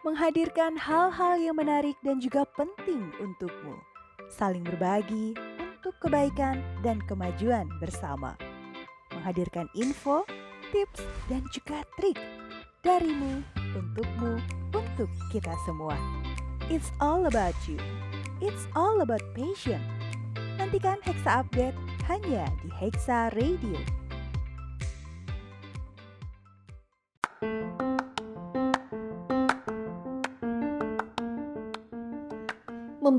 menghadirkan hal-hal yang menarik dan juga penting untukmu. Saling berbagi untuk kebaikan dan kemajuan bersama. Menghadirkan info, tips, dan juga trik darimu, untukmu, untuk kita semua. It's all about you. It's all about passion. Nantikan Hexa Update hanya di Hexa Radio.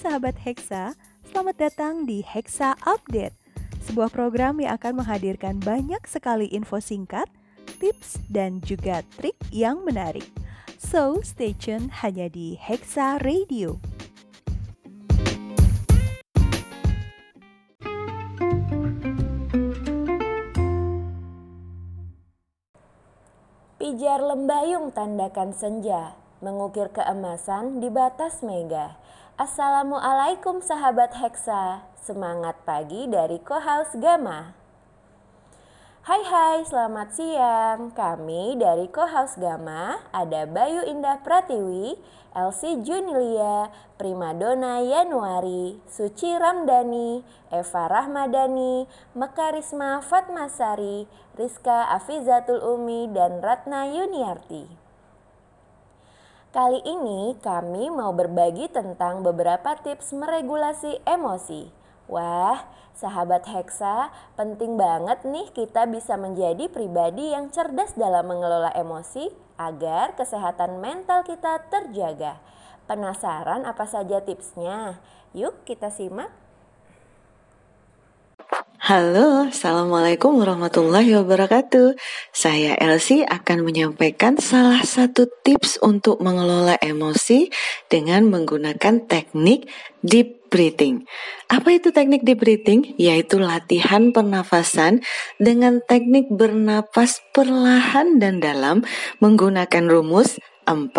Sahabat Hexa. Selamat datang di Hexa Update, sebuah program yang akan menghadirkan banyak sekali info singkat, tips, dan juga trik yang menarik. So, stay tune hanya di Hexa Radio. Pijar lembayung tandakan senja, mengukir keemasan di batas mega. Assalamualaikum sahabat Hexa, semangat pagi dari Kohaus Gama. Hai hai, selamat siang. Kami dari Kohaus Gama ada Bayu Indah Pratiwi, Elsie Junilia, Primadona Yanuari, Suci Ramdhani, Eva Rahmadani, Mekarisma Fatmasari, Rizka Afizatul Umi, dan Ratna Yuniarti. Kali ini kami mau berbagi tentang beberapa tips meregulasi emosi. Wah, sahabat Hexa, penting banget nih kita bisa menjadi pribadi yang cerdas dalam mengelola emosi agar kesehatan mental kita terjaga. Penasaran apa saja tipsnya? Yuk kita simak. Halo, Assalamualaikum warahmatullahi wabarakatuh. Saya Elsie akan menyampaikan salah satu tips untuk mengelola emosi dengan menggunakan teknik deep breathing. Apa itu teknik deep breathing? Yaitu latihan pernafasan dengan teknik bernapas perlahan dan dalam menggunakan rumus 4,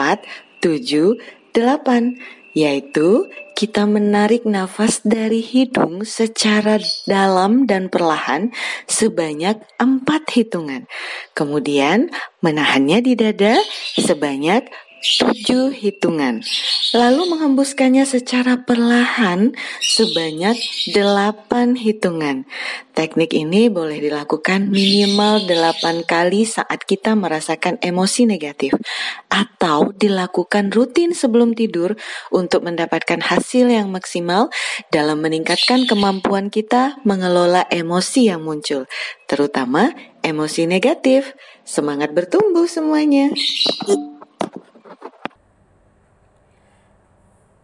7, 8 yaitu kita menarik nafas dari hidung secara dalam dan perlahan sebanyak empat hitungan. Kemudian menahannya di dada sebanyak tujuh hitungan. Lalu menghembuskannya secara perlahan sebanyak delapan hitungan. Teknik ini boleh dilakukan minimal delapan kali saat kita merasakan emosi negatif atau dilakukan rutin sebelum tidur untuk mendapatkan hasil yang maksimal dalam meningkatkan kemampuan kita mengelola emosi yang muncul, terutama emosi negatif. Semangat bertumbuh semuanya.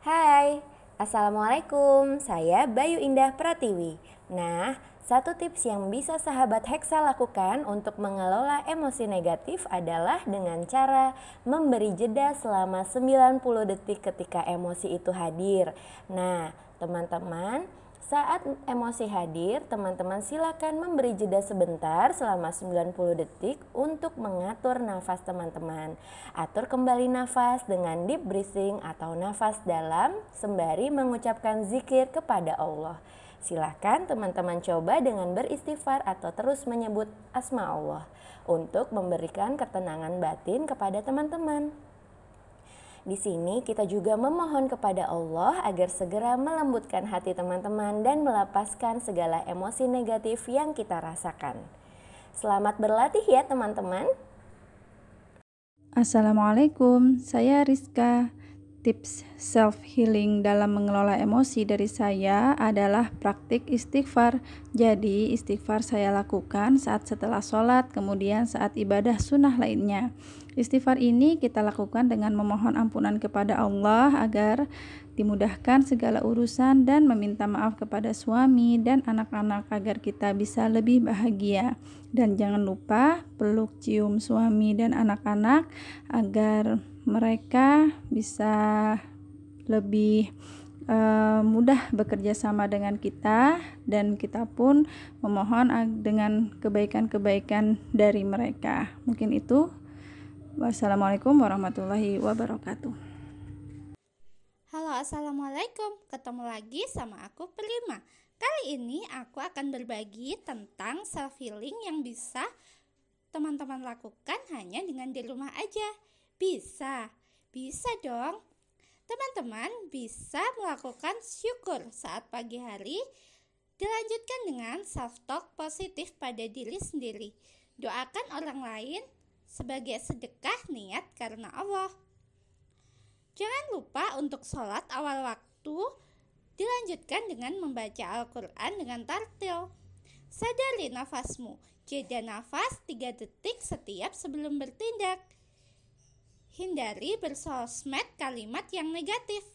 Hai, Assalamualaikum, saya Bayu Indah Pratiwi. Nah, satu tips yang bisa sahabat Hexa lakukan untuk mengelola emosi negatif adalah dengan cara memberi jeda selama 90 detik ketika emosi itu hadir. Nah, teman-teman, saat emosi hadir, teman-teman silakan memberi jeda sebentar selama 90 detik untuk mengatur nafas teman-teman. Atur kembali nafas dengan deep breathing atau nafas dalam sembari mengucapkan zikir kepada Allah. Silakan teman-teman coba dengan beristighfar atau terus menyebut asma Allah untuk memberikan ketenangan batin kepada teman-teman. Di sini kita juga memohon kepada Allah agar segera melembutkan hati teman-teman dan melepaskan segala emosi negatif yang kita rasakan. Selamat berlatih ya teman-teman. Assalamualaikum, saya Rizka. Tips self healing dalam mengelola emosi dari saya adalah praktik istighfar. Jadi, istighfar saya lakukan saat setelah sholat, kemudian saat ibadah sunnah lainnya. Istighfar ini kita lakukan dengan memohon ampunan kepada Allah agar dimudahkan segala urusan dan meminta maaf kepada suami dan anak-anak agar kita bisa lebih bahagia. Dan jangan lupa peluk cium suami dan anak-anak agar mereka bisa lebih uh, mudah bekerja sama dengan kita dan kita pun memohon dengan kebaikan-kebaikan dari mereka. Mungkin itu. Wassalamualaikum warahmatullahi wabarakatuh. Halo, assalamualaikum. Ketemu lagi sama aku Prima. Kali ini aku akan berbagi tentang self healing yang bisa teman-teman lakukan hanya dengan di rumah aja. Bisa, bisa dong. Teman-teman bisa melakukan syukur saat pagi hari. Dilanjutkan dengan self-talk positif pada diri sendiri. Doakan orang lain sebagai sedekah niat karena Allah. Jangan lupa untuk sholat awal waktu dilanjutkan dengan membaca Al-Quran dengan tartil. Sadari nafasmu, jeda nafas 3 detik setiap sebelum bertindak. Hindari bersosmed kalimat yang negatif.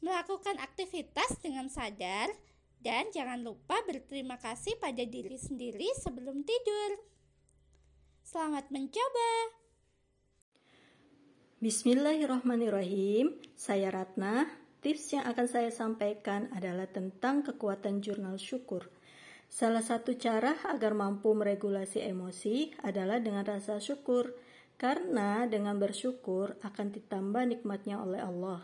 Melakukan aktivitas dengan sadar dan jangan lupa berterima kasih pada diri sendiri sebelum tidur. Selamat mencoba. Bismillahirrahmanirrahim. Saya Ratna. Tips yang akan saya sampaikan adalah tentang kekuatan jurnal syukur. Salah satu cara agar mampu meregulasi emosi adalah dengan rasa syukur. Karena dengan bersyukur akan ditambah nikmatnya oleh Allah.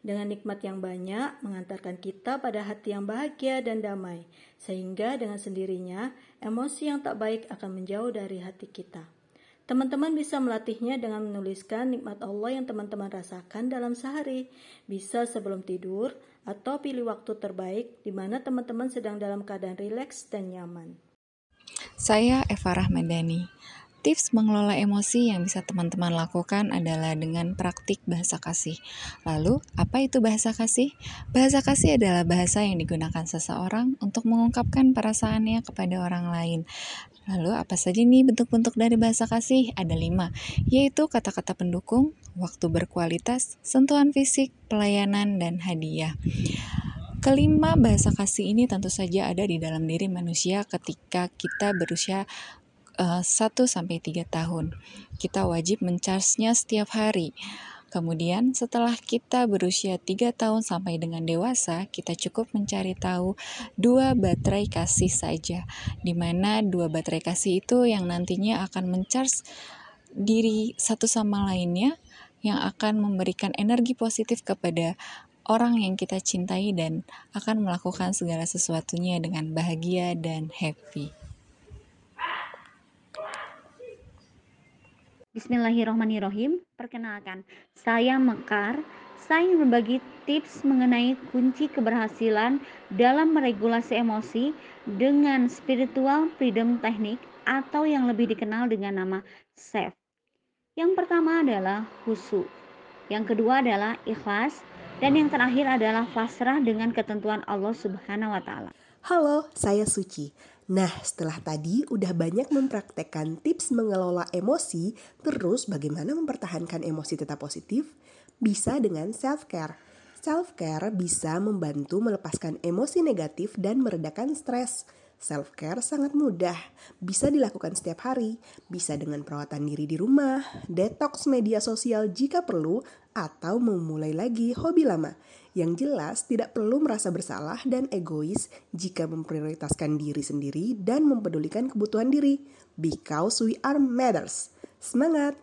Dengan nikmat yang banyak mengantarkan kita pada hati yang bahagia dan damai, sehingga dengan sendirinya emosi yang tak baik akan menjauh dari hati kita. Teman-teman bisa melatihnya dengan menuliskan nikmat Allah yang teman-teman rasakan dalam sehari. Bisa sebelum tidur atau pilih waktu terbaik di mana teman-teman sedang dalam keadaan rileks dan nyaman. Saya Eva Rahmadani. Tips mengelola emosi yang bisa teman-teman lakukan adalah dengan praktik bahasa kasih. Lalu, apa itu bahasa kasih? Bahasa kasih adalah bahasa yang digunakan seseorang untuk mengungkapkan perasaannya kepada orang lain. Lalu, apa saja nih bentuk-bentuk dari bahasa kasih? Ada lima, yaitu kata-kata pendukung, waktu berkualitas, sentuhan fisik, pelayanan, dan hadiah. Kelima, bahasa kasih ini tentu saja ada di dalam diri manusia ketika kita berusia uh, eh, 1 sampai 3 tahun. Kita wajib mencharge-nya setiap hari. Kemudian setelah kita berusia 3 tahun sampai dengan dewasa, kita cukup mencari tahu dua baterai kasih saja. Di mana dua baterai kasih itu yang nantinya akan mencharge diri satu sama lainnya yang akan memberikan energi positif kepada orang yang kita cintai dan akan melakukan segala sesuatunya dengan bahagia dan happy. Bismillahirrahmanirrahim. Perkenalkan, saya Mekar. Saya ingin berbagi tips mengenai kunci keberhasilan dalam meregulasi emosi dengan spiritual freedom technique atau yang lebih dikenal dengan nama SAFE. Yang pertama adalah husu. Yang kedua adalah ikhlas dan yang terakhir adalah pasrah dengan ketentuan Allah Subhanahu wa taala. Halo, saya Suci. Nah, setelah tadi udah banyak mempraktekkan tips mengelola emosi, terus bagaimana mempertahankan emosi tetap positif? Bisa dengan self-care. Self-care bisa membantu melepaskan emosi negatif dan meredakan stres. Self-care sangat mudah, bisa dilakukan setiap hari, bisa dengan perawatan diri di rumah, detox media sosial jika perlu, atau memulai lagi hobi lama. Yang jelas tidak perlu merasa bersalah dan egois jika memprioritaskan diri sendiri dan mempedulikan kebutuhan diri. Because we are matters. Semangat!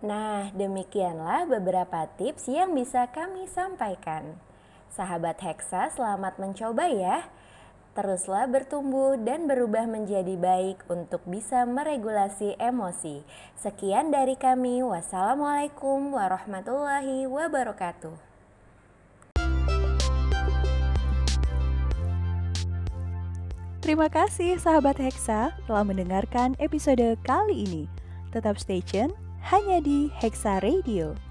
Nah, demikianlah beberapa tips yang bisa kami sampaikan. Sahabat Hexa, selamat mencoba ya. Teruslah bertumbuh dan berubah menjadi baik untuk bisa meregulasi emosi. Sekian dari kami. Wassalamualaikum warahmatullahi wabarakatuh. Terima kasih sahabat Hexa telah mendengarkan episode kali ini. Tetap stay tune hanya di Hexa Radio.